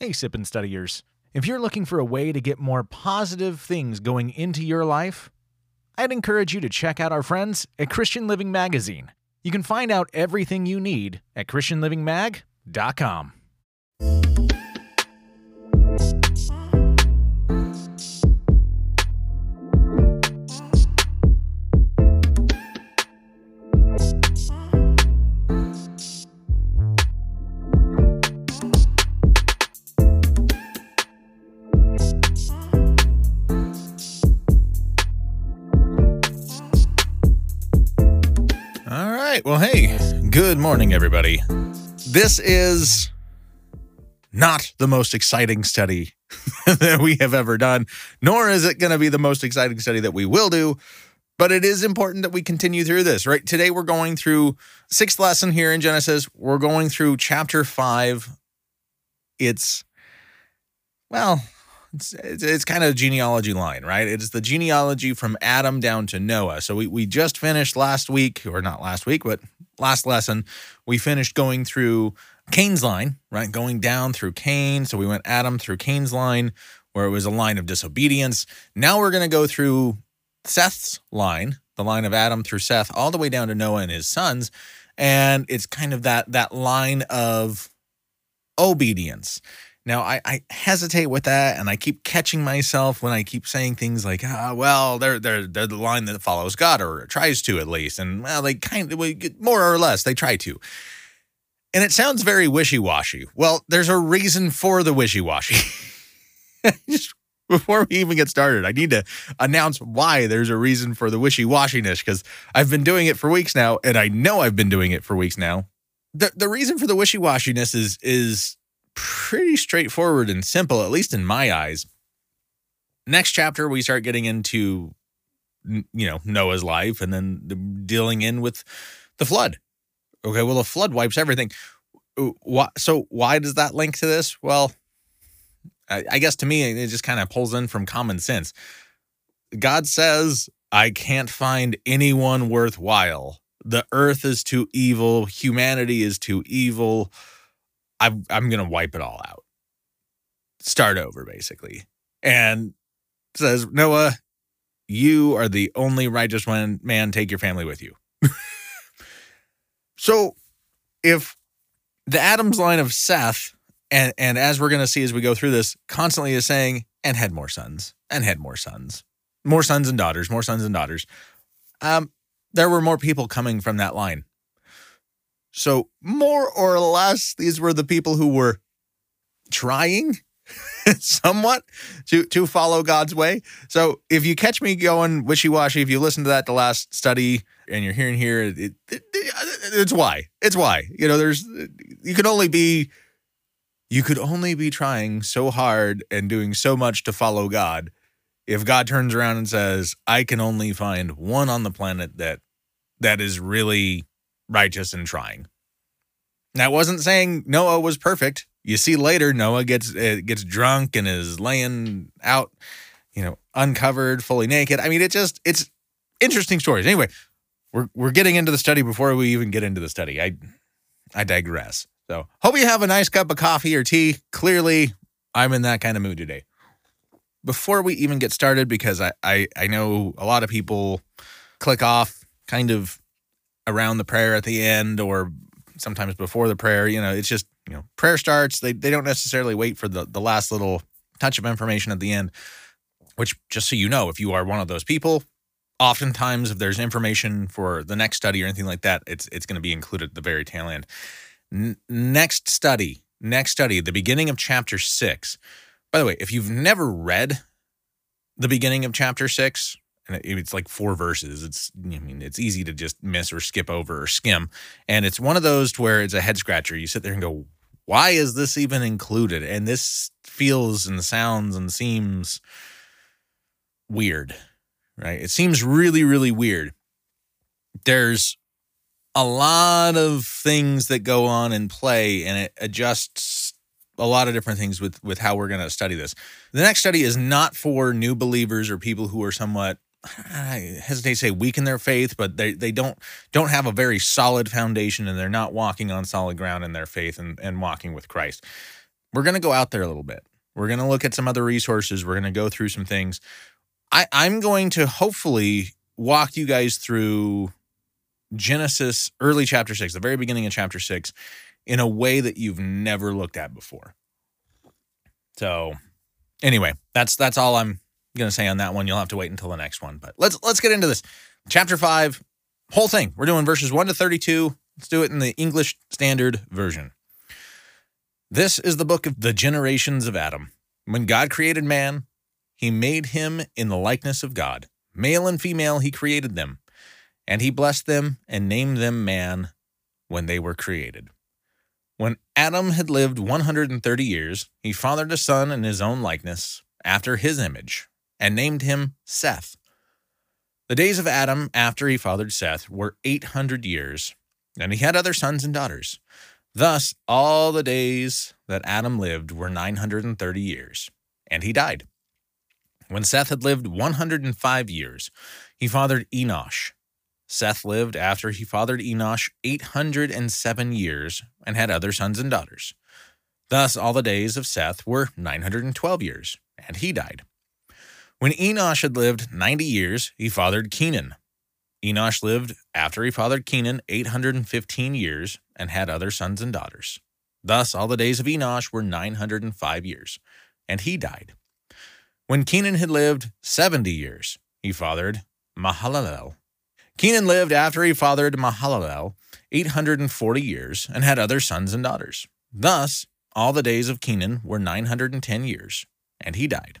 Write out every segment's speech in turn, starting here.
Hey, sippin' Studiers. If you're looking for a way to get more positive things going into your life, I'd encourage you to check out our friends at Christian Living Magazine. You can find out everything you need at ChristianLivingMag.com. morning, everybody. This is not the most exciting study that we have ever done, nor is it going to be the most exciting study that we will do. But it is important that we continue through this, right? Today we're going through sixth lesson here in Genesis. We're going through chapter five. It's well, it's, it's, it's kind of a genealogy line, right? It's the genealogy from Adam down to Noah. So we, we just finished last week, or not last week, but last lesson, we finished going through Cain's line, right? Going down through Cain. So we went Adam through Cain's line, where it was a line of disobedience. Now we're going to go through Seth's line, the line of Adam through Seth, all the way down to Noah and his sons. And it's kind of that that line of obedience. Now, I, I hesitate with that, and I keep catching myself when I keep saying things like, ah, well, they're, they're, they're the line that follows God, or tries to at least. And, well, they kind of, more or less, they try to. And it sounds very wishy washy. Well, there's a reason for the wishy washy. Just before we even get started, I need to announce why there's a reason for the wishy washiness because I've been doing it for weeks now, and I know I've been doing it for weeks now. The, the reason for the wishy washiness is, is pretty straightforward and simple, at least in my eyes. Next chapter, we start getting into, you know, Noah's life and then dealing in with the flood. Okay, well, the flood wipes everything. So, why does that link to this? Well, I guess to me, it just kind of pulls in from common sense. God says, I can't find anyone worthwhile. The earth is too evil. Humanity is too evil I'm I'm gonna wipe it all out. Start over, basically. And says, Noah, you are the only righteous one man, take your family with you. so if the Adams line of Seth, and and as we're gonna see as we go through this, constantly is saying, and had more sons, and had more sons, more sons and daughters, more sons and daughters. Um, there were more people coming from that line. So, more or less, these were the people who were trying somewhat to to follow God's way. So, if you catch me going wishy washy, if you listen to that the last study and you're hearing here, it, it, it, it's why. It's why. You know, there's you can only be you could only be trying so hard and doing so much to follow God if God turns around and says, "I can only find one on the planet that that is really righteous and trying. Now, wasn't saying Noah was perfect. You see later, Noah gets uh, gets drunk and is laying out, you know, uncovered, fully naked. I mean, it just it's interesting stories. Anyway, we're we're getting into the study before we even get into the study. I I digress. So hope you have a nice cup of coffee or tea. Clearly, I'm in that kind of mood today. Before we even get started, because I I, I know a lot of people click off kind of around the prayer at the end or sometimes before the prayer. You know, it's just, you know, prayer starts. They, they don't necessarily wait for the, the last little touch of information at the end, which, just so you know, if you are one of those people, oftentimes if there's information for the next study or anything like that, it's, it's going to be included at the very tail end. N- next study, next study, the beginning of chapter six. By the way, if you've never read the beginning of chapter six, and it's like four verses. It's I mean it's easy to just miss or skip over or skim, and it's one of those to where it's a head scratcher. You sit there and go, "Why is this even included?" And this feels and sounds and seems weird, right? It seems really really weird. There's a lot of things that go on and play, and it adjusts a lot of different things with with how we're going to study this. The next study is not for new believers or people who are somewhat I hesitate to say weaken their faith, but they, they don't don't have a very solid foundation and they're not walking on solid ground in their faith and, and walking with Christ. we're going to go out there a little bit. We're going to look at some other resources. We're going to go through some things. I, I'm going to hopefully walk you guys through Genesis, early chapter six, the very beginning of chapter six, in a way that you've never looked at before. So, anyway, that's that's all I'm going to say on that one. You'll have to wait until the next one. But let's let's get into this. Chapter five, whole thing. We're doing verses one to thirty-two. Let's do it in the English Standard Version. This is the book of the generations of Adam. When God created man, he made him in the likeness of God. Male and female, he created them. And he blessed them and named them man when they were created. When Adam had lived 130 years, he fathered a son in his own likeness, after his image, and named him Seth. The days of Adam after he fathered Seth were 800 years, and he had other sons and daughters. Thus, all the days that Adam lived were 930 years, and he died. When Seth had lived 105 years, he fathered Enosh. Seth lived after he fathered Enosh 807 years and had other sons and daughters. Thus, all the days of Seth were 912 years, and he died. When Enosh had lived 90 years, he fathered Kenan. Enosh lived after he fathered Kenan 815 years and had other sons and daughters. Thus, all the days of Enosh were 905 years, and he died. When Kenan had lived 70 years, he fathered Mahalalel. Kenan lived after he fathered Mahalalel 840 years and had other sons and daughters. Thus, all the days of Kenan were 910 years, and he died.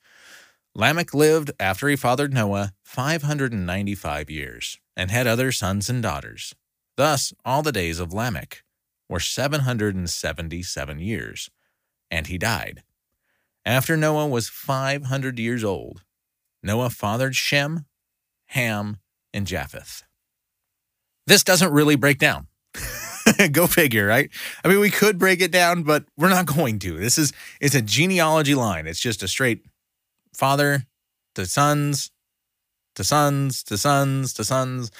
Lamech lived after he fathered Noah 595 years and had other sons and daughters. Thus, all the days of Lamech were 777 years, and he died. After Noah was 500 years old, Noah fathered Shem, Ham, and Japheth. This doesn't really break down. Go figure, right? I mean, we could break it down, but we're not going to. This is it's a genealogy line. It's just a straight father to sons to sons to sons to sons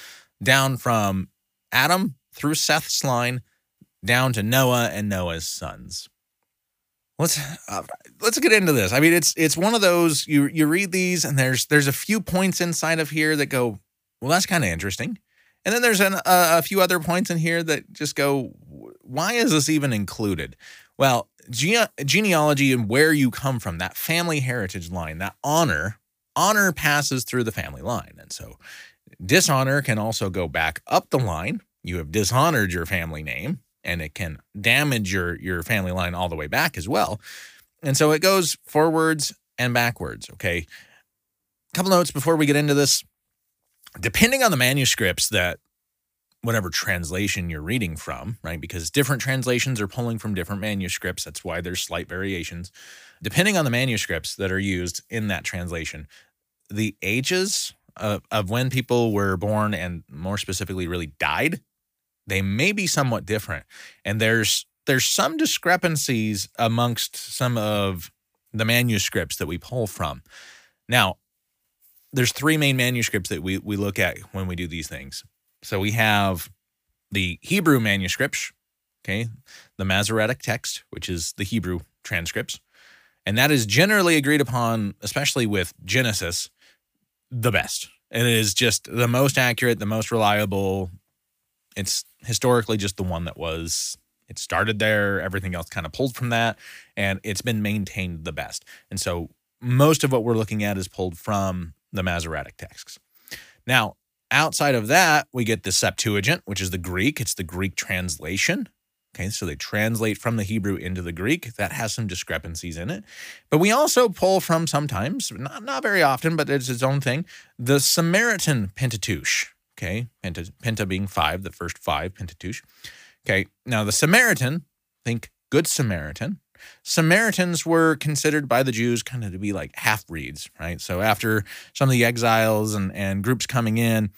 down from Adam through Seth's line down to Noah and Noah's sons. Let's uh, let's get into this. I mean, it's it's one of those you you read these and there's there's a few points inside of here that go, well, that's kind of interesting, and then there's an, a, a few other points in here that just go, why is this even included? Well, gene- genealogy and where you come from, that family heritage line, that honor, honor passes through the family line. And so dishonor can also go back up the line. You have dishonored your family name and it can damage your, your family line all the way back as well. And so it goes forwards and backwards. Okay. A couple notes before we get into this. Depending on the manuscripts that whatever translation you're reading from, right? Because different translations are pulling from different manuscripts. That's why there's slight variations. Depending on the manuscripts that are used in that translation, the ages of, of when people were born and more specifically really died, they may be somewhat different. And there's there's some discrepancies amongst some of the manuscripts that we pull from. Now, there's three main manuscripts that we we look at when we do these things. So we have the Hebrew manuscripts, okay, the Masoretic text, which is the Hebrew transcripts, and that is generally agreed upon, especially with Genesis, the best. It is just the most accurate, the most reliable. It's historically just the one that was it started there everything else kind of pulled from that and it's been maintained the best and so most of what we're looking at is pulled from the masoretic texts now outside of that we get the septuagint which is the greek it's the greek translation okay so they translate from the hebrew into the greek that has some discrepancies in it but we also pull from sometimes not, not very often but it's its own thing the samaritan pentateuch okay penta, penta being five the first five pentateuch Okay. Now, the Samaritan, think Good Samaritan. Samaritans were considered by the Jews kind of to be like half breeds, right? So after some of the exiles and, and groups coming in,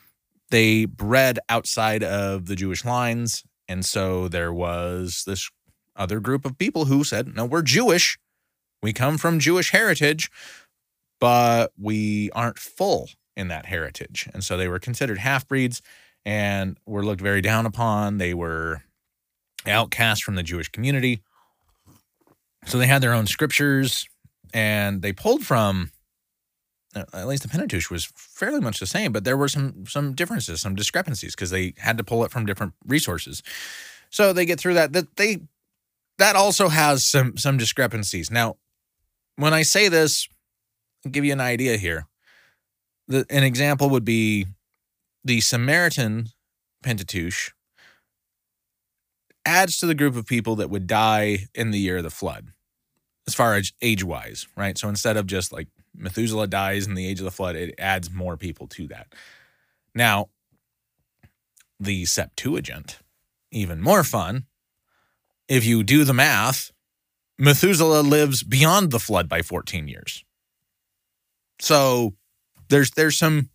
they bred outside of the Jewish lines. And so there was this other group of people who said, no, we're Jewish. We come from Jewish heritage, but we aren't full in that heritage. And so they were considered half breeds and were looked very down upon. They were outcast from the Jewish community. So they had their own scriptures and they pulled from Uh, at least the Pentateuch was fairly much the same, but there were some some differences, some discrepancies because they had to pull it from different resources. So they get through that. That they that also has some some discrepancies. Now, when I say this, I'll give you an idea here. The, an example would be the Samaritan Pentateuch adds to the group of people that would die in the year of the flood, as far as age wise, right? So instead of just like Methuselah dies in the age of the flood, it adds more people to that. Now, the Septuagint, even more fun. If you do the math, Methuselah lives beyond the flood by 14 years. So there's there's some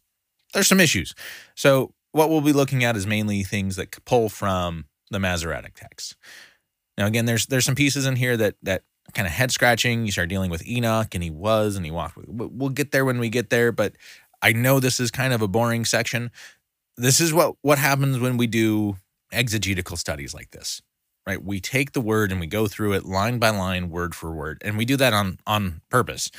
there's some issues. So what we'll be looking at is mainly things that pull from the Masoretic text. Now, again, there's there's some pieces in here that that kind of head scratching. You start dealing with Enoch, and he was, and he walked. We'll get there when we get there, but I know this is kind of a boring section. This is what what happens when we do exegetical studies like this, right? We take the word and we go through it line by line, word for word, and we do that on on purpose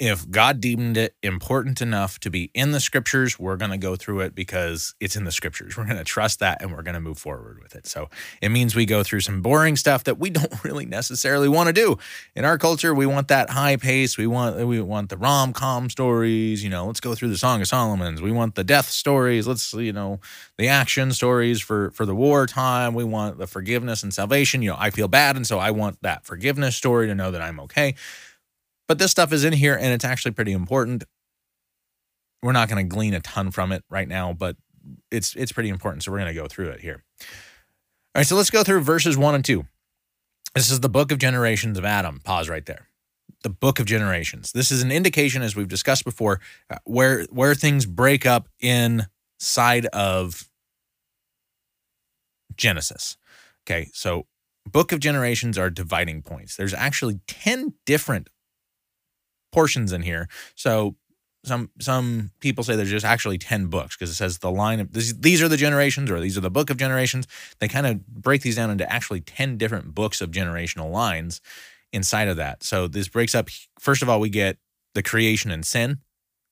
if God deemed it important enough to be in the scriptures, we're going to go through it because it's in the scriptures. We're going to trust that and we're going to move forward with it. So it means we go through some boring stuff that we don't really necessarily want to do. In our culture, we want that high pace. We want we want the rom-com stories, you know, let's go through the Song of Solomon's. We want the death stories. Let's, you know, the action stories for for the war time. We want the forgiveness and salvation. You know, I feel bad and so I want that forgiveness story to know that I'm okay. But this stuff is in here and it's actually pretty important. We're not going to glean a ton from it right now, but it's it's pretty important. So we're going to go through it here. All right, so let's go through verses 1 and 2. This is the book of generations of Adam. Pause right there. The book of generations. This is an indication as we've discussed before uh, where where things break up inside of Genesis. Okay, so book of generations are dividing points. There's actually 10 different portions in here. So some some people say there's just actually 10 books because it says the line of this, these are the generations or these are the book of generations. They kind of break these down into actually 10 different books of generational lines inside of that. So this breaks up first of all we get the creation and sin.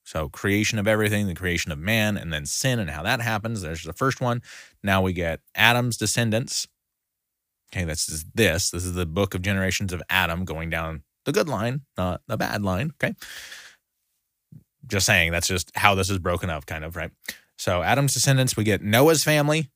So creation of everything the creation of man and then sin and how that happens. There's the first one. Now we get adam's descendants. Okay that's this. This is the book of generations of adam going down the good line, not the bad line. Okay. Just saying, that's just how this is broken up, kind of, right? So Adam's descendants, we get Noah's family,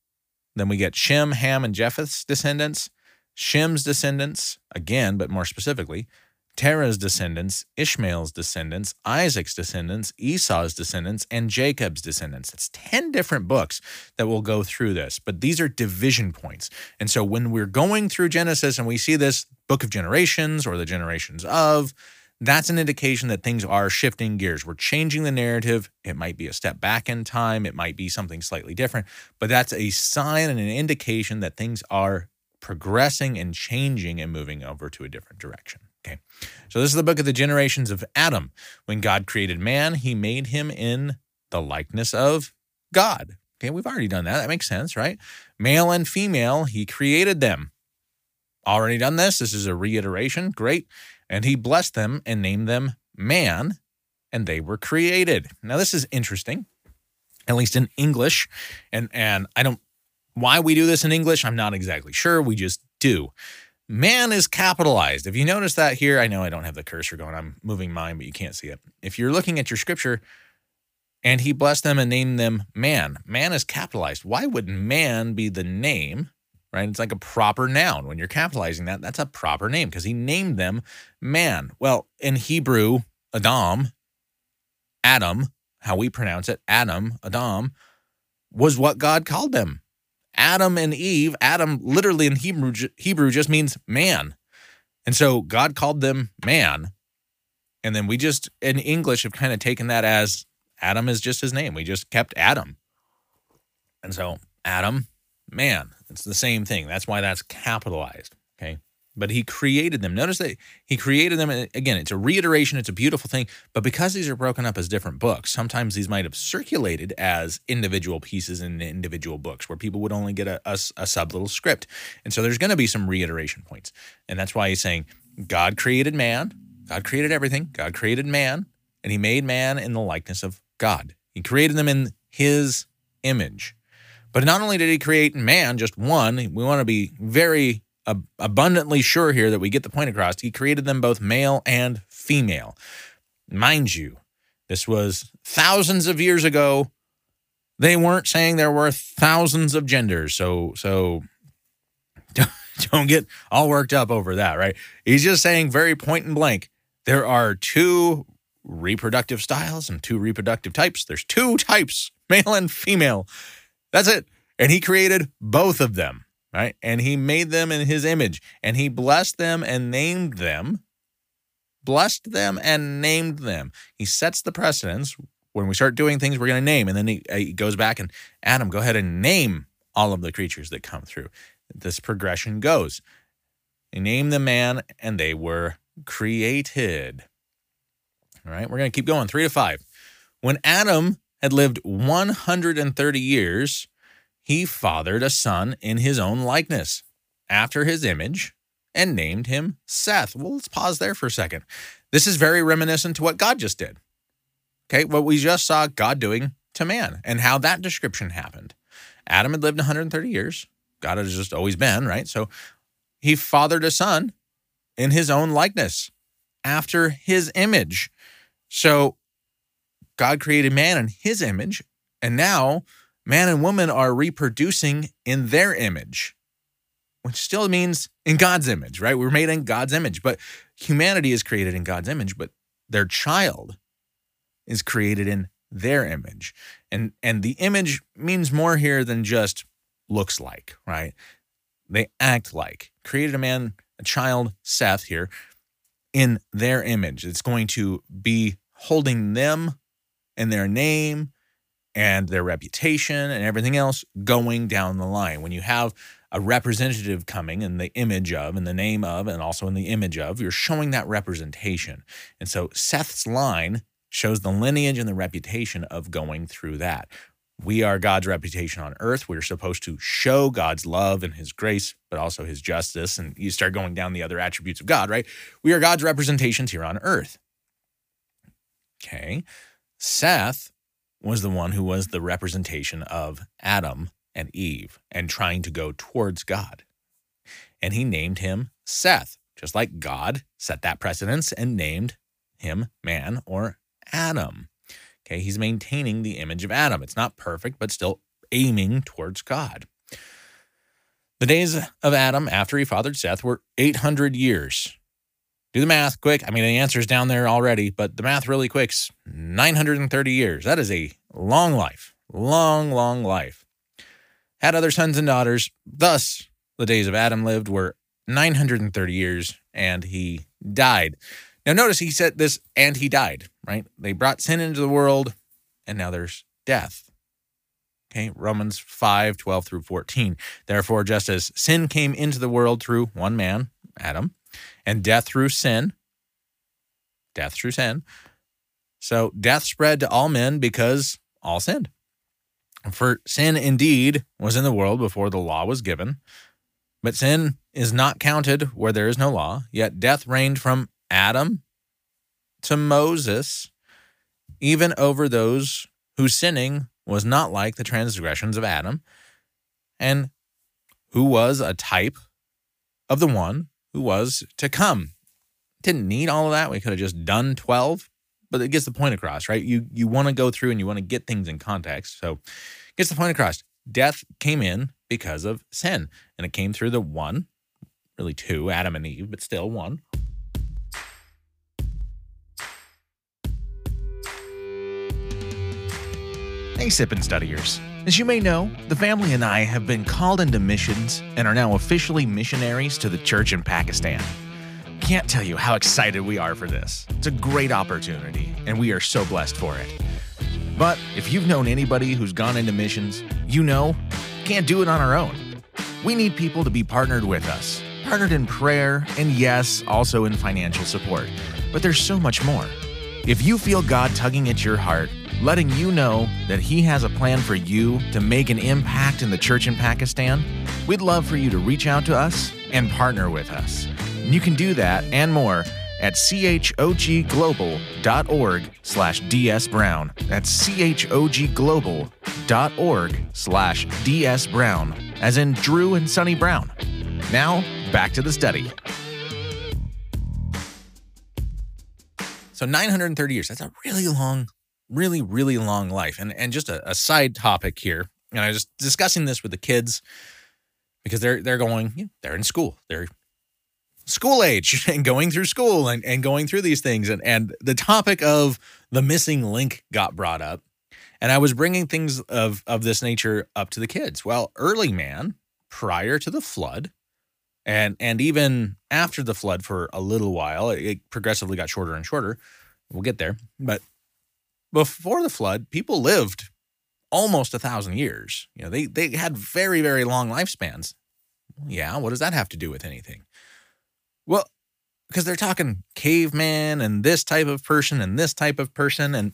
then we get Shem, Ham, and Japheth's descendants, Shem's descendants, again, but more specifically, Terah's descendants, Ishmael's descendants, Isaac's descendants, Esau's descendants, and Jacob's descendants. It's 10 different books that will go through this, but these are division points. And so when we're going through Genesis and we see this book of generations or the generations of, that's an indication that things are shifting gears. We're changing the narrative. It might be a step back in time, it might be something slightly different, but that's a sign and an indication that things are progressing and changing and moving over to a different direction. Okay. So this is the book of the generations of Adam. When God created man, he made him in the likeness of God. Okay, we've already done that. That makes sense, right? Male and female, he created them. Already done this. This is a reiteration. Great. And he blessed them and named them man, and they were created. Now, this is interesting, at least in English. And, and I don't, why we do this in English, I'm not exactly sure. We just do. Man is capitalized. If you notice that here, I know I don't have the cursor going. I'm moving mine, but you can't see it. If you're looking at your scripture, and he blessed them and named them man. Man is capitalized. Why would man be the name? Right? It's like a proper noun. When you're capitalizing that, that's a proper name because he named them man. Well, in Hebrew, Adam, Adam, how we pronounce it, Adam, Adam, was what God called them. Adam and Eve, Adam literally in Hebrew, Hebrew just means man. And so God called them man. And then we just in English have kind of taken that as Adam is just his name. We just kept Adam. And so Adam, man, it's the same thing. That's why that's capitalized. Okay. But he created them. Notice that he created them. Again, it's a reiteration, it's a beautiful thing. But because these are broken up as different books, sometimes these might have circulated as individual pieces in individual books where people would only get a, a, a sub little script. And so there's going to be some reiteration points. And that's why he's saying God created man, God created everything, God created man, and he made man in the likeness of God. He created them in his image. But not only did he create man, just one, we want to be very ab- abundantly sure here that we get the point across. He created them both male and female. Mind you, this was thousands of years ago. They weren't saying there were thousands of genders. So, so don't get all worked up over that, right? He's just saying very point and blank there are two reproductive styles and two reproductive types. There's two types, male and female. That's it. And he created both of them, right? And he made them in his image and he blessed them and named them. Blessed them and named them. He sets the precedence. When we start doing things, we're going to name. And then he, uh, he goes back and Adam, go ahead and name all of the creatures that come through. This progression goes. He named the man and they were created. All right, we're going to keep going. Three to five. When Adam had lived 130 years, he fathered a son in his own likeness, after his image, and named him Seth. Well, let's pause there for a second. This is very reminiscent to what God just did. Okay, what we just saw God doing to man and how that description happened. Adam had lived 130 years. God has just always been, right? So he fathered a son in his own likeness, after his image. So God created man in his image, and now man and woman are reproducing in their image, which still means in God's image, right? We're made in God's image, but humanity is created in God's image, but their child is created in their image. And and the image means more here than just looks like, right? They act like. Created a man, a child, Seth here, in their image. It's going to be holding them and their name and their reputation and everything else going down the line. When you have a representative coming in the image of, in the name of, and also in the image of, you're showing that representation. And so Seth's line shows the lineage and the reputation of going through that. We are God's reputation on earth. We're supposed to show God's love and his grace, but also his justice. And you start going down the other attributes of God, right? We are God's representations here on earth. Okay. Seth was the one who was the representation of Adam and Eve and trying to go towards God. And he named him Seth, just like God set that precedence and named him man or Adam. Okay, he's maintaining the image of Adam. It's not perfect, but still aiming towards God. The days of Adam after he fathered Seth were 800 years. Do the math quick. I mean, the answer's down there already, but the math really quick's 930 years. That is a long life, long, long life. Had other sons and daughters. Thus, the days of Adam lived were 930 years, and he died. Now, notice he said this, and he died, right? They brought sin into the world, and now there's death. Okay, Romans 5, 12 through 14. Therefore, just as sin came into the world through one man, Adam, and death through sin, death through sin, so death spread to all men because all sinned. For sin indeed was in the world before the law was given, but sin is not counted where there is no law, yet death reigned from Adam to Moses, even over those whose sinning was not like the transgressions of Adam, and who was a type of the one who was to come. Didn't need all of that. We could have just done 12, but it gets the point across, right? You you want to go through and you want to get things in context. So gets the point across. Death came in because of sin, and it came through the one, really two, Adam and Eve, but still one. Hey, Sip Studiers. As you may know, the family and I have been called into missions and are now officially missionaries to the church in Pakistan. Can't tell you how excited we are for this. It's a great opportunity, and we are so blessed for it. But if you've known anybody who's gone into missions, you know, can't do it on our own. We need people to be partnered with us, partnered in prayer, and yes, also in financial support. But there's so much more. If you feel God tugging at your heart, letting you know that He has a plan for you to make an impact in the church in Pakistan, we'd love for you to reach out to us and partner with us. You can do that and more at chogglobal.org slash dsbrown. That's chogglobal.org slash dsbrown, as in Drew and Sonny Brown. Now, back to the study. So 930 years, that's a really long really, really long life. And and just a, a side topic here, and I was discussing this with the kids because they're they're going, they're in school, they're school age and going through school and, and going through these things. And and the topic of the missing link got brought up. And I was bringing things of of this nature up to the kids. Well, early man, prior to the flood, and and even after the flood for a little while, it, it progressively got shorter and shorter. We'll get there, but before the flood, people lived almost a thousand years. You know, they they had very very long lifespans. Yeah, what does that have to do with anything? Well, because they're talking caveman and this type of person and this type of person and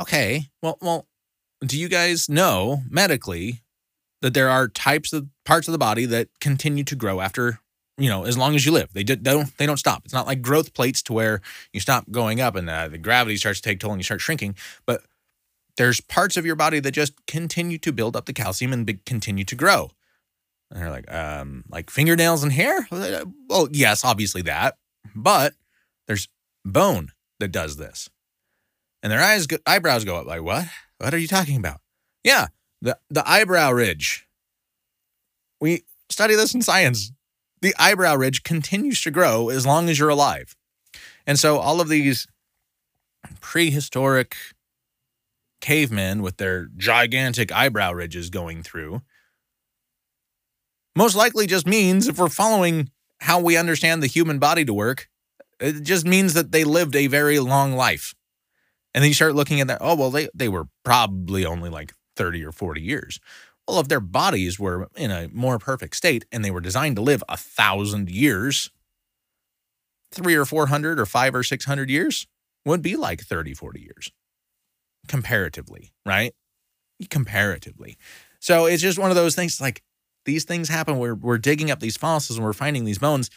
okay, well, well, do you guys know medically that there are types of parts of the body that continue to grow after you know, as long as you live. They, they don't they don't stop. It's not like growth plates to where you stop going up and uh, the gravity starts to take toll and you start shrinking. But there's parts of your body that just continue to build up the calcium and be, continue to grow. And they're like, um, like fingernails and hair. Well, yes, obviously that, but there's bone that does this. And their eyes, go, eyebrows go up. Like what? What are you talking about? Yeah, the the eyebrow ridge. We study this in science the eyebrow ridge continues to grow as long as you're alive. And so all of these prehistoric cavemen with their gigantic eyebrow ridges going through most likely just means if we're following how we understand the human body to work, it just means that they lived a very long life. And then you start looking at that, oh, well, they, they were probably only like 30 or 40 years. Well, if their bodies were in a more perfect state and they were designed to live a thousand years, three or 400 or five or 600 years would be like 30, 40 years comparatively, right? Comparatively. So it's just one of those things like these things happen. We're, we're digging up these fossils and we're finding these bones.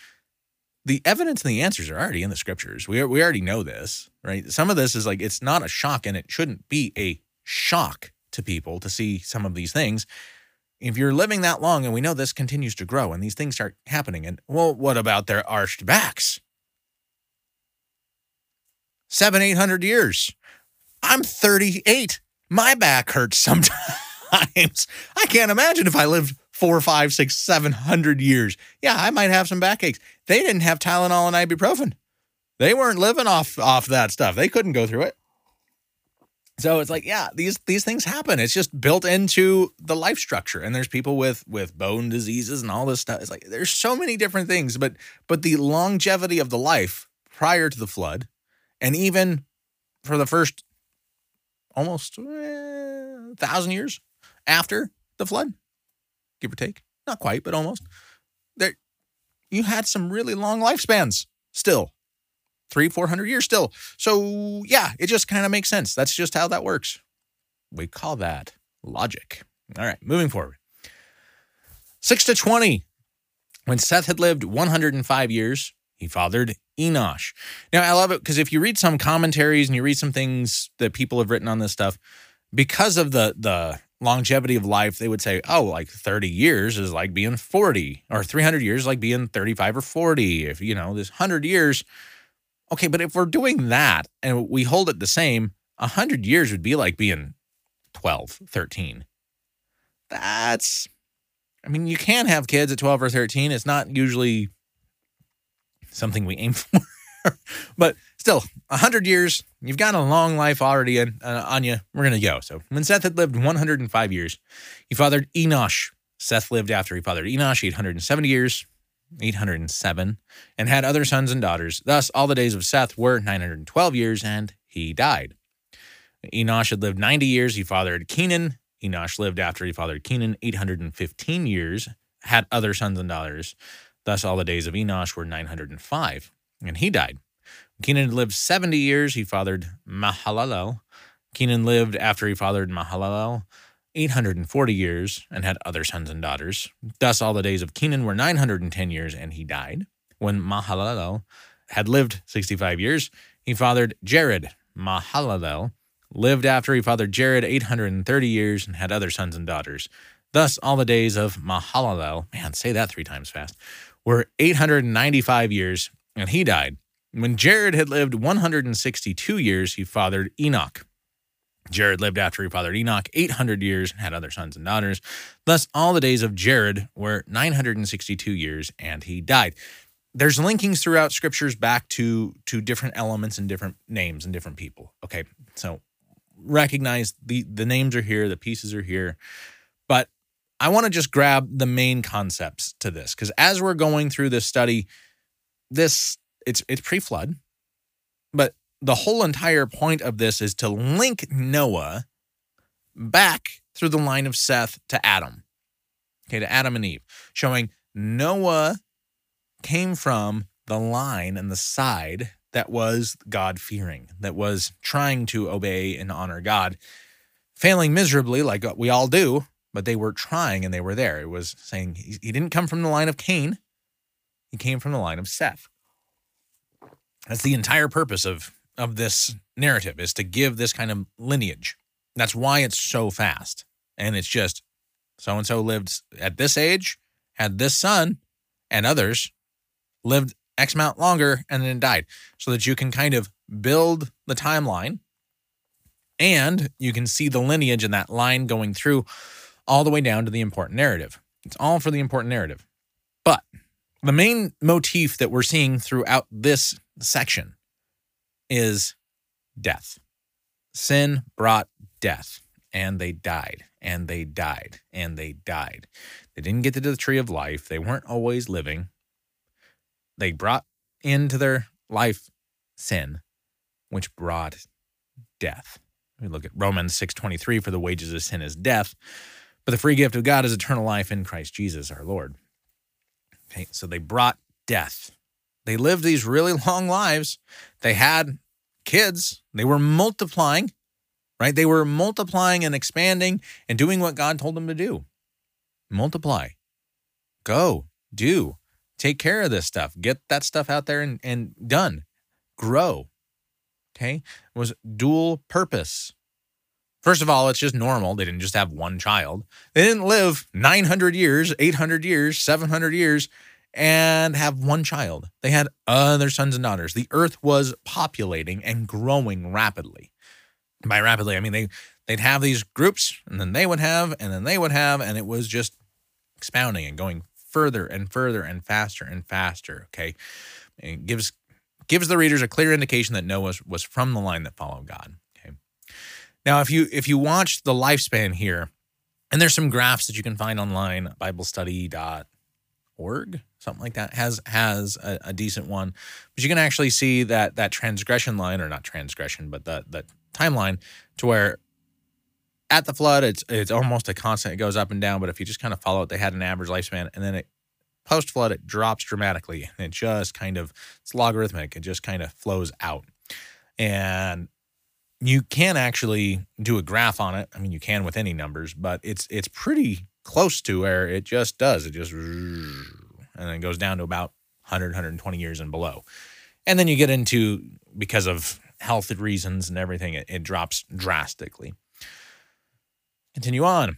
The evidence and the answers are already in the scriptures. We, we already know this, right? Some of this is like, it's not a shock and it shouldn't be a shock to people to see some of these things. If you're living that long, and we know this continues to grow and these things start happening, and well, what about their arched backs? Seven, eight hundred years. I'm 38. My back hurts sometimes. I can't imagine if I lived four, five, six, seven hundred years. Yeah, I might have some backaches. They didn't have Tylenol and ibuprofen. They weren't living off off that stuff. They couldn't go through it. So it's like, yeah, these these things happen. It's just built into the life structure. And there's people with with bone diseases and all this stuff. It's like there's so many different things, but but the longevity of the life prior to the flood, and even for the first almost a thousand years after the flood, give or take. Not quite, but almost. There, you had some really long lifespans still, three, four hundred years still. So yeah, it just kind of makes sense. That's just how that works. We call that logic. All right, moving forward. Six to twenty. When Seth had lived 105 years, he fathered Enosh. Now, I love it because if you read some commentaries and you read some things that people have written on this stuff, because of the the longevity of life, they would say, oh, like 30 years is like being 40, or 300 years like being 35 or 40. If, you know, this 100 years. Okay, but if we're doing that and we hold it the same, 100 years would be like being 12, 13. That's, I mean, you can have kids at 12 or 13. It's not usually something we aim for. but still, 100 years, you've got a long life already in, uh, on you. We're going to go. So when Seth had lived 105 years, he fathered Enosh. Seth lived after he fathered Enosh 870 years, 807, and had other sons and daughters. Thus, all the days of Seth were 912 years, and he died. Enosh had lived 90 years. He fathered Kenan. Enosh lived after he fathered Kenan 815 years, had other sons and daughters. Thus, all the days of Enosh were 905, and he died. Kenan lived 70 years. He fathered Mahalalel. Kenan lived after he fathered Mahalalel 840 years and had other sons and daughters. Thus, all the days of Kenan were 910 years, and he died. When Mahalalel had lived 65 years, he fathered Jared. Mahalalel lived after he fathered Jared 830 years and had other sons and daughters. Thus, all the days of Mahalalel, man, say that three times fast, were 895 years, and he died. When Jared had lived 162 years, he fathered Enoch. Jared lived after he fathered Enoch 800 years and had other sons and daughters. Thus, all the days of Jared were 962 years, and he died. There's linkings throughout scriptures back to to different elements and different names and different people. Okay, so recognize the the names are here, the pieces are here, but I want to just grab the main concepts to this because as we're going through this study, this it's it's pre-flood, but the whole entire point of this is to link Noah back through the line of Seth to Adam. Okay, to Adam and Eve, showing Noah came from the line and the side that was God fearing, that was trying to obey and honor God, failing miserably like we all do, but they were trying and they were there. It was saying he, didn't come from the line of Cain, he came from the line of Seth. That's the entire purpose of of this narrative is to give this kind of lineage. That's why it's so fast. And it's just so and so lived at this age, had this son, and others lived X amount longer and then died. So that you can kind of build the timeline and you can see the lineage and that line going through all the way down to the important narrative. It's all for the important narrative. But the main motif that we're seeing throughout this section is death. Sin brought death, and they died, and they died, and they died. They didn't get to the tree of life. They weren't always living. They brought into their life sin, which brought death. We look at Romans 6:23 for the wages of sin is death, but the free gift of God is eternal life in Christ Jesus our Lord. Okay, so they brought death. They lived these really long lives. They had kids. They were multiplying, right? They were multiplying and expanding and doing what God told them to do. Multiply. Go, do, take care of this stuff. Get that stuff out there and, and done. Grow. Okay. It was dual purpose. First of all, it's just normal. They didn't just have one child. They didn't live 900 years, 800 years, 700 years and have one child. They had other sons and daughters. The earth was populating and growing rapidly. By rapidly, I mean they they'd have these groups and then they would have and then they would have and it was just expounding and going further and further and faster and faster, okay? It gives gives the readers a clear indication that Noah was, was from the line that followed God. Okay? Now, if you if you watch the lifespan here, and there's some graphs that you can find online, BibleStudy.org, something like that has has a, a, decent one. But you can actually see that that transgression line, or not transgression, but that that timeline, to where at the flood, it's it's almost a constant. It goes up and down. But if you just kind of follow it, they had an average lifespan, and then it post flood it drops dramatically, and it just kind of it's logarithmic. It just kind of flows out, and you can actually do a graph on it. I mean, you can with any numbers, but it's it's pretty close to where it just does. It just and then goes down to about 100, 120 years and below. And then you get into because of health reasons and everything, it, it drops drastically. Continue on.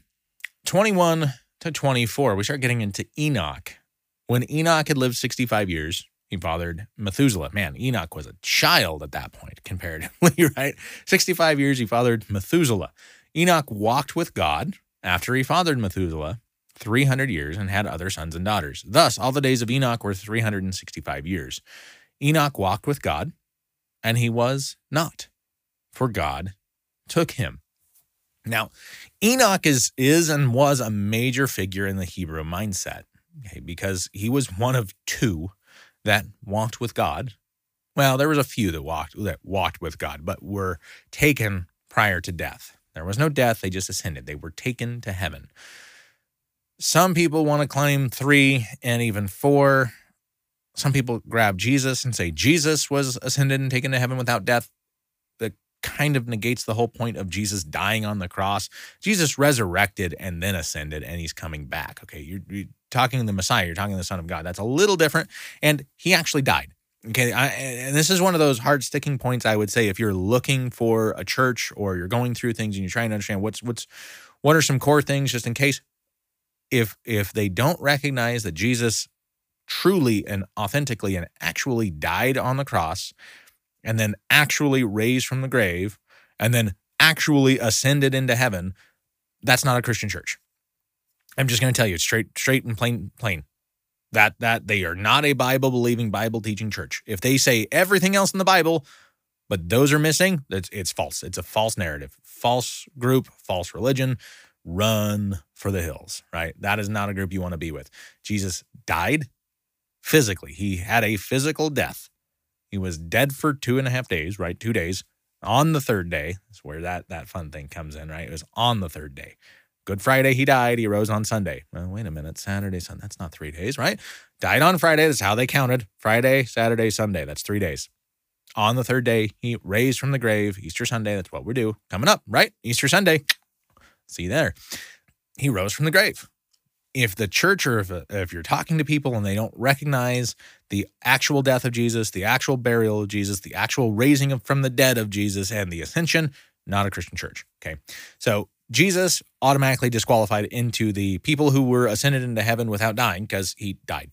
21 to 24, we start getting into Enoch. When Enoch had lived 65 years, he fathered Methuselah. Man, Enoch was a child at that point, comparatively, right? 65 years, he fathered Methuselah. Enoch walked with God after he fathered Methuselah 300 years and had other sons and daughters. Thus, all the days of Enoch were 365 years. Enoch walked with God, and he was not, for God took him. Now, Enoch is is and was a major figure in the Hebrew mindset, okay, because he was one of two that walked with God. Well, there was a few that walked that walked with God, but were taken prior to death. There was no death, they just ascended. They were taken to heaven. Some people want to claim 3 and even 4. Some people grab Jesus and say Jesus was ascended and taken to heaven without death That kind of negates the whole point of Jesus dying on the cross. Jesus resurrected and then ascended, and he's coming back. Okay, you're, you're talking the Messiah, you're talking the Son of God. That's a little different. And he actually died. Okay, I, and this is one of those hard sticking points I would say if you're looking for a church or you're going through things and you're trying to understand what's what's what are some core things just in case if if they don't recognize that Jesus truly and authentically and actually died on the cross and then actually raised from the grave and then actually ascended into heaven, that's not a Christian church. I'm just going to tell you straight, straight and plain, plain. That that they are not a Bible believing, Bible teaching church. If they say everything else in the Bible, but those are missing, it's, it's false. It's a false narrative, false group, false religion. Run for the hills, right? That is not a group you want to be with. Jesus died physically. He had a physical death he was dead for two and a half days, right? Two days. On the third day, that's where that, that fun thing comes in, right? It was on the third day. Good Friday, he died. He rose on Sunday. Well, wait a minute. Saturday, Sunday. That's not three days, right? Died on Friday. That's how they counted. Friday, Saturday, Sunday. That's three days. On the third day, he raised from the grave. Easter Sunday. That's what we're due. Coming up, right? Easter Sunday. See you there. He rose from the grave if the church or if, uh, if you're talking to people and they don't recognize the actual death of Jesus, the actual burial of Jesus, the actual raising from the dead of Jesus, and the ascension, not a Christian church. Okay. So Jesus automatically disqualified into the people who were ascended into heaven without dying because he died.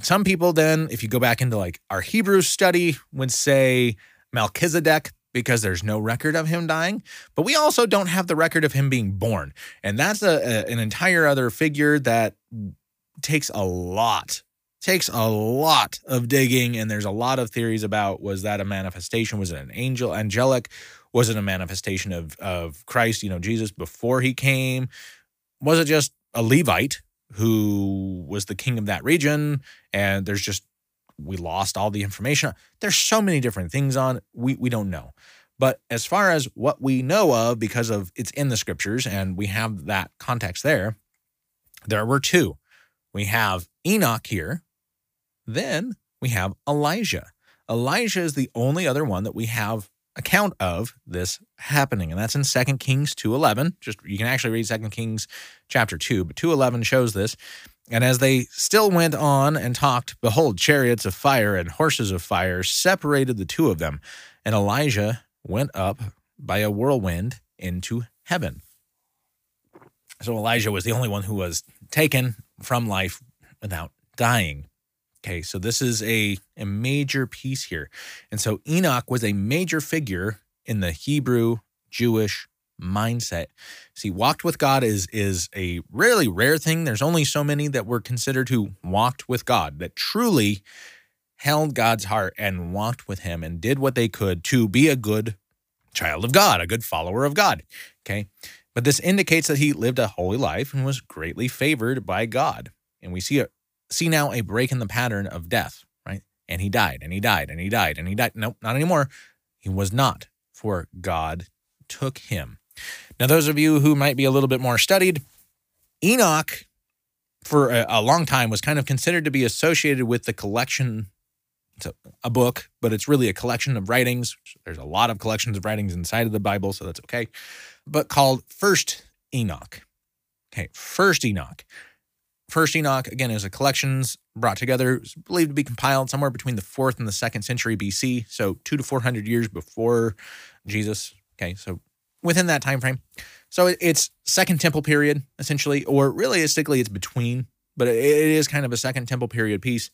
Some people then, if you go back into like our Hebrew study, would say Melchizedek, because there's no record of him dying, but we also don't have the record of him being born. And that's a, a, an entire other figure that takes a lot takes a lot of digging. And there's a lot of theories about was that a manifestation? Was it an angel angelic? Was it a manifestation of of Christ you know Jesus before he came? Was it just a levite who was the king of that region? And there's just we lost all the information. There's so many different things on we we don't know. But as far as what we know of because of it's in the scriptures and we have that context there, there were two. We have Enoch here, then we have Elijah. Elijah is the only other one that we have account of this happening and that's in 2 Kings 2:11 just you can actually read 2 Kings chapter 2 but 2:11 shows this and as they still went on and talked, behold, chariots of fire and horses of fire separated the two of them. And Elijah went up by a whirlwind into heaven. So Elijah was the only one who was taken from life without dying. Okay, so this is a, a major piece here. And so Enoch was a major figure in the Hebrew Jewish mindset. See, walked with God is is a really rare thing. There's only so many that were considered who walked with God, that truly held God's heart and walked with him and did what they could to be a good child of God, a good follower of God. Okay. But this indicates that he lived a holy life and was greatly favored by God. And we see a see now a break in the pattern of death, right? And he died, and he died, and he died, and he died. Nope, not anymore. He was not, for God took him. Now, those of you who might be a little bit more studied, Enoch for a, a long time was kind of considered to be associated with the collection it's a, a, book, but it's really a collection of writings. There's a lot of collections of writings inside of the Bible, so that's okay. But called First Enoch. Okay, First Enoch. First Enoch, again, is a collections brought together, believed to be compiled somewhere between the fourth and the second century BC, so two to four hundred years before Jesus. Okay, so within that time frame. So it's Second Temple period, essentially, or realistically, it's between, but it is kind of a Second Temple period piece.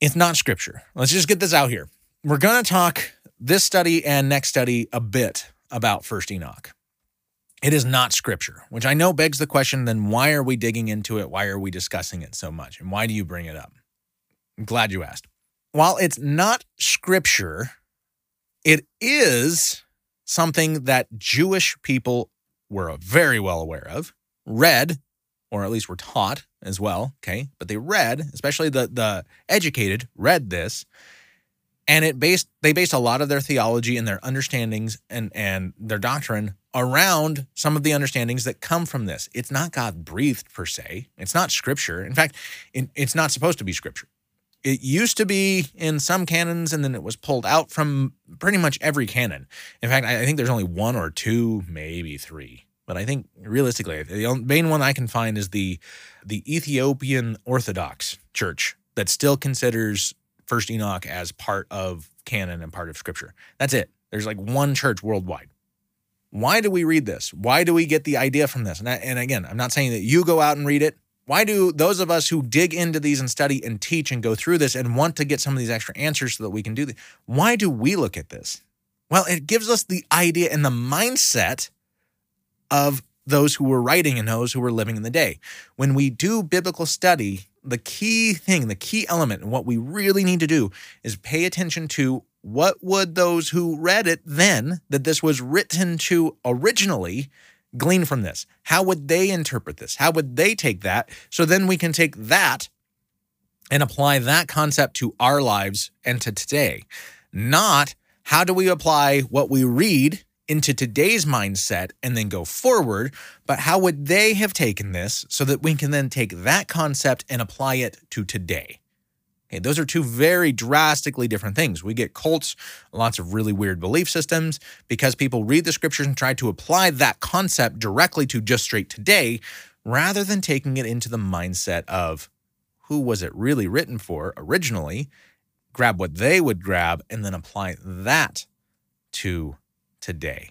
It's not scripture. Let's just get this out here. We're going to talk this study and next study a bit about First Enoch. It is not scripture, which I know begs the question then why are we digging into it? Why are we discussing it so much? And why do you bring it up? I'm glad you asked. While it's not scripture, it is something that Jewish people were very well aware of, read, or at least were taught as well. Okay. But they read, especially the the educated, read this. And it based they based a lot of their theology and their understandings and, and their doctrine around some of the understandings that come from this. It's not God breathed per se. It's not scripture. In fact, it, it's not supposed to be scripture. It used to be in some canons and then it was pulled out from pretty much every canon. In fact, I think there's only one or two, maybe three but I think realistically, the main one I can find is the the Ethiopian Orthodox Church that still considers First Enoch as part of canon and part of Scripture. That's it. There's like one church worldwide. Why do we read this? Why do we get the idea from this? And, I, and again, I'm not saying that you go out and read it. Why do those of us who dig into these and study and teach and go through this and want to get some of these extra answers so that we can do this? Why do we look at this? Well, it gives us the idea and the mindset of those who were writing and those who were living in the day. When we do biblical study, the key thing, the key element, and what we really need to do is pay attention to what would those who read it then, that this was written to originally, glean from this? How would they interpret this? How would they take that? So then we can take that and apply that concept to our lives and to today. Not how do we apply what we read into today's mindset and then go forward, but how would they have taken this so that we can then take that concept and apply it to today? Okay, those are two very drastically different things. We get cults, lots of really weird belief systems because people read the scriptures and try to apply that concept directly to just straight today rather than taking it into the mindset of who was it really written for originally, grab what they would grab, and then apply that to today.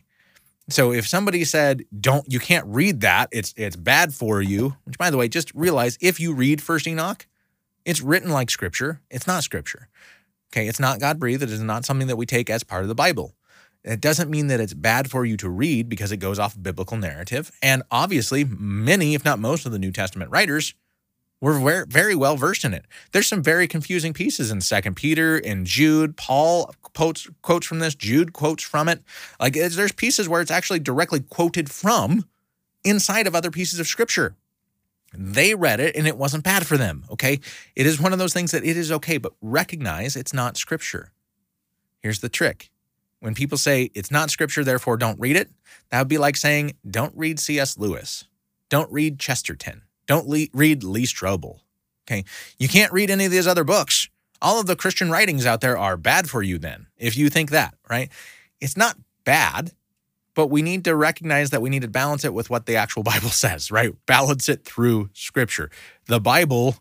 So if somebody said, "Don't you can't read that. It's it's bad for you." Which by the way, just realize if you read First Enoch, it's written like scripture. It's not scripture. Okay, it's not God breathed. It is not something that we take as part of the Bible. It doesn't mean that it's bad for you to read because it goes off biblical narrative. And obviously, many, if not most, of the New Testament writers were very, well versed in it. There's some very confusing pieces in Second Peter and Jude. Paul quotes quotes from this. Jude quotes from it. Like there's pieces where it's actually directly quoted from inside of other pieces of scripture. They read it and it wasn't bad for them. Okay, it is one of those things that it is okay, but recognize it's not scripture. Here's the trick. When people say it's not scripture, therefore don't read it, that would be like saying, don't read C.S. Lewis. Don't read Chesterton don't le- read Lee Strobel. Okay. You can't read any of these other books. All of the Christian writings out there are bad for you, then, if you think that, right? It's not bad, but we need to recognize that we need to balance it with what the actual Bible says, right? Balance it through scripture. The Bible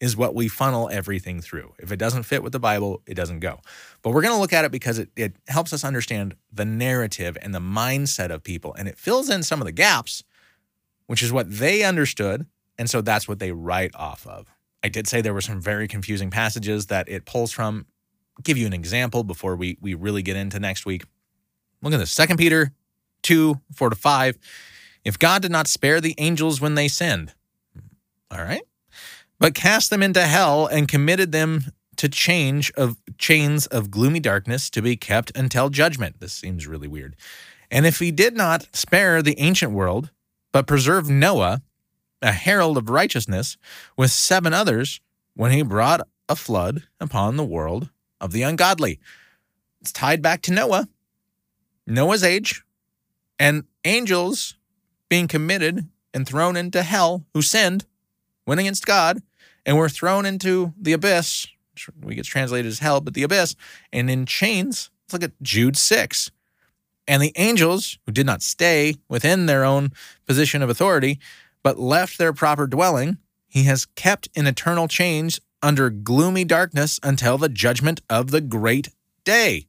is what we funnel everything through. If it doesn't fit with the Bible, it doesn't go. But we're going to look at it because it, it helps us understand the narrative and the mindset of people, and it fills in some of the gaps, which is what they understood and so that's what they write off of. I did say there were some very confusing passages that it pulls from. I'll give you an example before we, we really get into next week. Look at this Second Peter 2 4 to 5. If God did not spare the angels when they sinned, all right, but cast them into hell and committed them to change of chains of gloomy darkness to be kept until judgment. This seems really weird. And if he did not spare the ancient world, but preserved Noah, a herald of righteousness, with seven others when he brought a flood upon the world of the ungodly. It's tied back to Noah. Noah's age, and angels being committed and thrown into hell who sinned, went against God, and were thrown into the abyss, we get translated as hell, but the abyss, and in chains. Let's look at Jude 6. And the angels who did not stay within their own position of authority, but left their proper dwelling, he has kept in eternal chains under gloomy darkness until the judgment of the great day.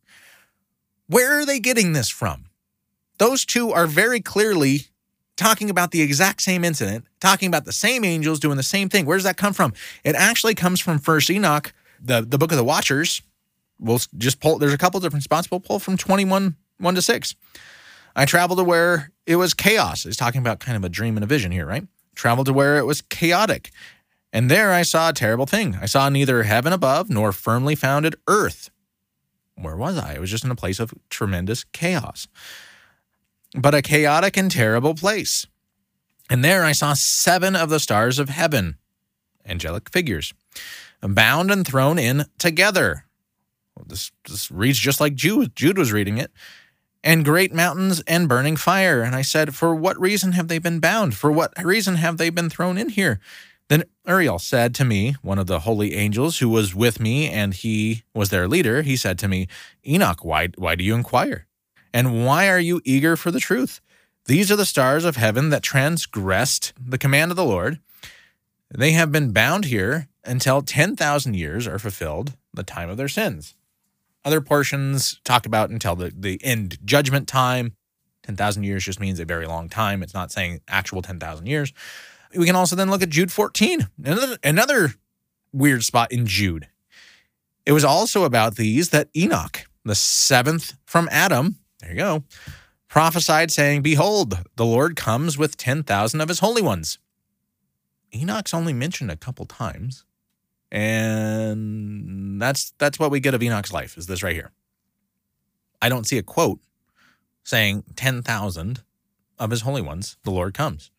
Where are they getting this from? Those two are very clearly talking about the exact same incident, talking about the same angels doing the same thing. Where does that come from? It actually comes from First Enoch, the, the book of the Watchers. We'll just pull, there's a couple different spots. We'll pull from 21, 1 to 6. I traveled to where it was chaos. It's talking about kind of a dream and a vision here, right? Traveled to where it was chaotic. And there I saw a terrible thing. I saw neither heaven above nor firmly founded earth. Where was I? I was just in a place of tremendous chaos but a chaotic and terrible place. And there I saw seven of the stars of heaven, angelic figures, bound and thrown in together. Well, this, this reads just like Jude, Jude was reading it. And great mountains and burning fire. And I said, For what reason have they been bound? For what reason have they been thrown in here? Then Uriel said to me, one of the holy angels who was with me, and he was their leader, he said to me, Enoch, why, why do you inquire? And why are you eager for the truth? These are the stars of heaven that transgressed the command of the Lord. They have been bound here until 10,000 years are fulfilled, the time of their sins. Other portions talk about until the, the end judgment time. 10,000 years just means a very long time. It's not saying actual 10,000 years. We can also then look at Jude 14, another, another weird spot in Jude. It was also about these that Enoch, the seventh from Adam, there you go. Prophesied, saying, Behold, the Lord comes with 10,000 of his holy ones. Enoch's only mentioned a couple times. And that's that's what we get of Enoch's life, is this right here. I don't see a quote saying 10,000 of his holy ones, the Lord comes.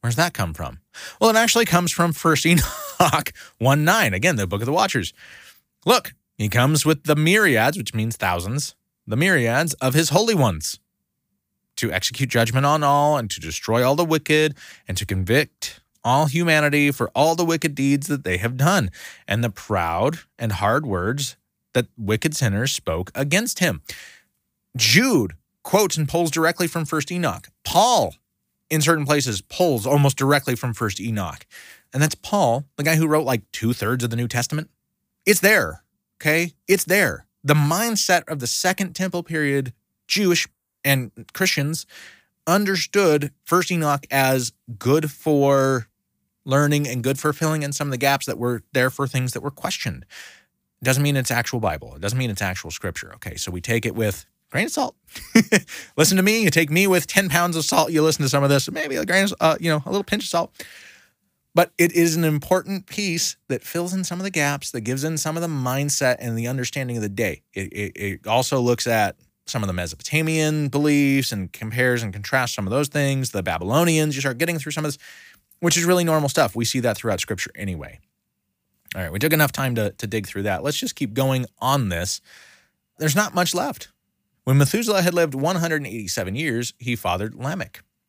Where's that come from? Well, it actually comes from First Enoch 1 9. Again, the book of the Watchers. Look, he comes with the myriads, which means thousands, the myriads of his holy ones, to execute judgment on all and to destroy all the wicked and to convict all humanity for all the wicked deeds that they have done and the proud and hard words that wicked sinners spoke against him. Jude quotes and pulls directly from First Enoch. Paul, in certain places, pulls almost directly from First Enoch. And that's Paul, the guy who wrote like two thirds of the New Testament. It's there. Okay. It's there the mindset of the Second Temple period Jewish and Christians understood First Enoch as good for learning and good for filling in some of the gaps that were there for things that were questioned. It doesn't mean it's actual Bible. It doesn't mean it's actual scripture. Okay, so we take it with grain of salt. listen to me. You take me with 10 pounds of salt. You listen to some of this, maybe a grain of, uh, you know, a little pinch of salt. But it is an important piece that fills in some of the gaps, that gives in some of the mindset and the understanding of the day. It, it, it, also looks at some of the Mesopotamian beliefs and compares and contrasts some of those things. The Babylonians, you start getting through some of this, which is really normal stuff. We see that throughout scripture anyway. All right, we took enough time to, to dig through that. Let's just keep going on this. There's not much left. When Methuselah had lived 187 years, he fathered Lamech.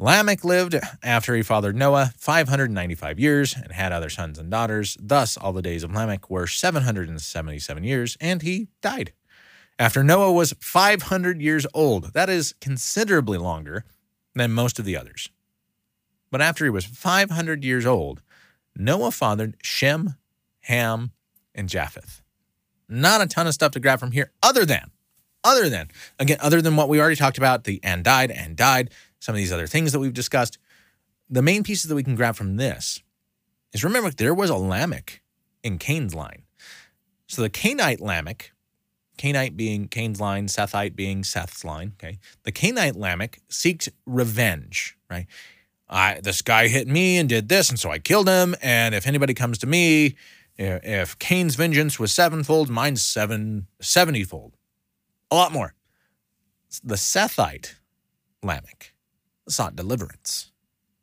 Lamech lived after he fathered Noah 595 years and had other sons and daughters. Thus, all the days of Lamech were 777 years, and he died. After Noah was 500 years old, that is considerably longer than most of the others. But after he was 500 years old, Noah fathered Shem, Ham, and Japheth. Not a ton of stuff to grab from here, other than, other than, again, other than what we already talked about, the and died and died some of these other things that we've discussed. The main pieces that we can grab from this is remember there was a Lamech in Cain's line. So the Cainite Lamech, Cainite being Cain's line, Sethite being Seth's line, okay? The Cainite Lamech seeks revenge, right? I, this guy hit me and did this, and so I killed him. And if anybody comes to me, If Cain's vengeance was sevenfold, mine's seven, 70 fold. A lot more. The Sethite Lamech sought deliverance.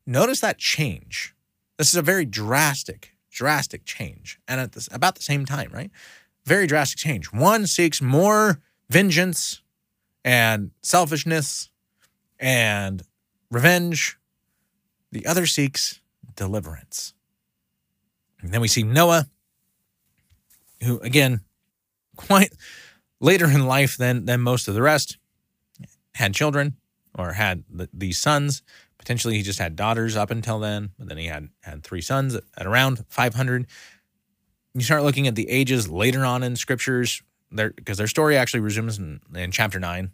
Notice that change. This is a very drastic, drastic change. And at this, about the same time, right? Very drastic change. One seeks more vengeance and selfishness and revenge. The other seeks deliverance. And then we see Noah who again, quite later in life than than most of the rest, had children or had the, these sons. Potentially, he just had daughters up until then, but then he had had three sons at, at around 500. You start looking at the ages later on in scriptures, there because their story actually resumes in, in chapter nine.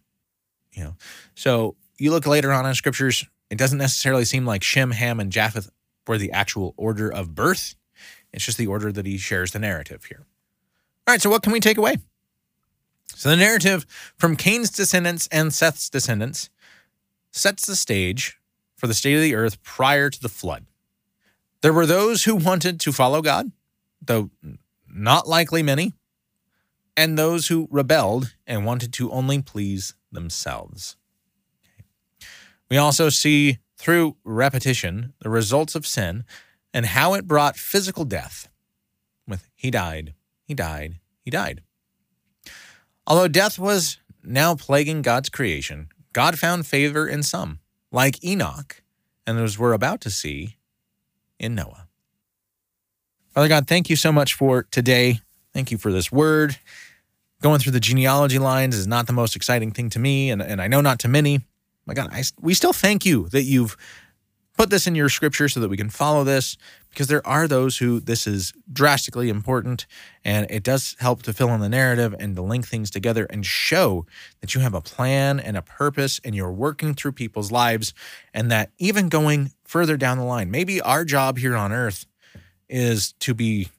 You know, so you look later on in scriptures, it doesn't necessarily seem like Shem, Ham, and Japheth were the actual order of birth. It's just the order that he shares the narrative here. All right, so what can we take away? So the narrative from Cain's descendants and Seth's descendants sets the stage for the state of the earth prior to the flood. There were those who wanted to follow God, though not likely many, and those who rebelled and wanted to only please themselves. We also see through repetition the results of sin and how it brought physical death with he died he died. He died. Although death was now plaguing God's creation, God found favor in some, like Enoch, and as we're about to see in Noah. Father God, thank you so much for today. Thank you for this word. Going through the genealogy lines is not the most exciting thing to me, and, and I know not to many. My God, I, we still thank you that you've put this in your scripture so that we can follow this because there are those who this is drastically important and it does help to fill in the narrative and to link things together and show that you have a plan and a purpose and you're working through people's lives and that even going further down the line maybe our job here on earth is to be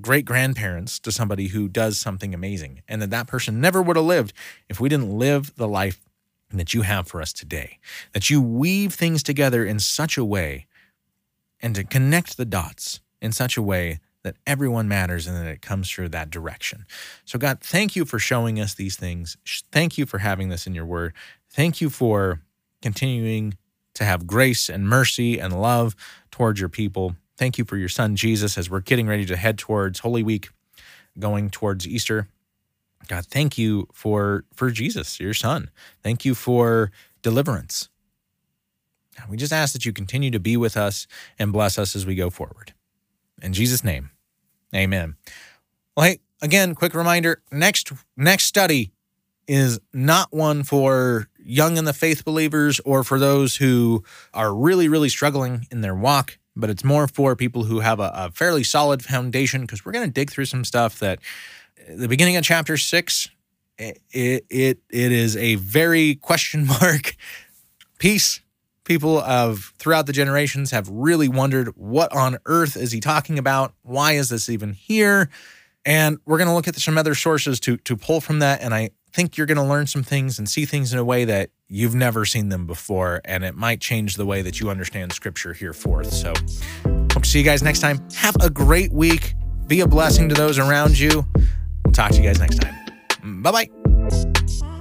great grandparents to somebody who does something amazing and that that person never would have lived if we didn't live the life that you have for us today that you weave things together in such a way and to connect the dots in such a way that everyone matters and that it comes through that direction. So, God, thank you for showing us these things. Thank you for having this in your word. Thank you for continuing to have grace and mercy and love towards your people. Thank you for your son, Jesus, as we're getting ready to head towards Holy Week, going towards Easter. God, thank you for for Jesus, your son. Thank you for deliverance. We just ask that you continue to be with us and bless us as we go forward. In Jesus' name, amen. Well, hey, again, quick reminder next next study is not one for young in the faith believers or for those who are really, really struggling in their walk, but it's more for people who have a, a fairly solid foundation because we're going to dig through some stuff that the beginning of chapter six, it, it, it is a very question mark piece people of throughout the generations have really wondered what on earth is he talking about? Why is this even here? And we're going to look at some other sources to to pull from that and I think you're going to learn some things and see things in a way that you've never seen them before and it might change the way that you understand scripture here forth. So, hope to see you guys next time. Have a great week. Be a blessing to those around you. Talk to you guys next time. Bye bye.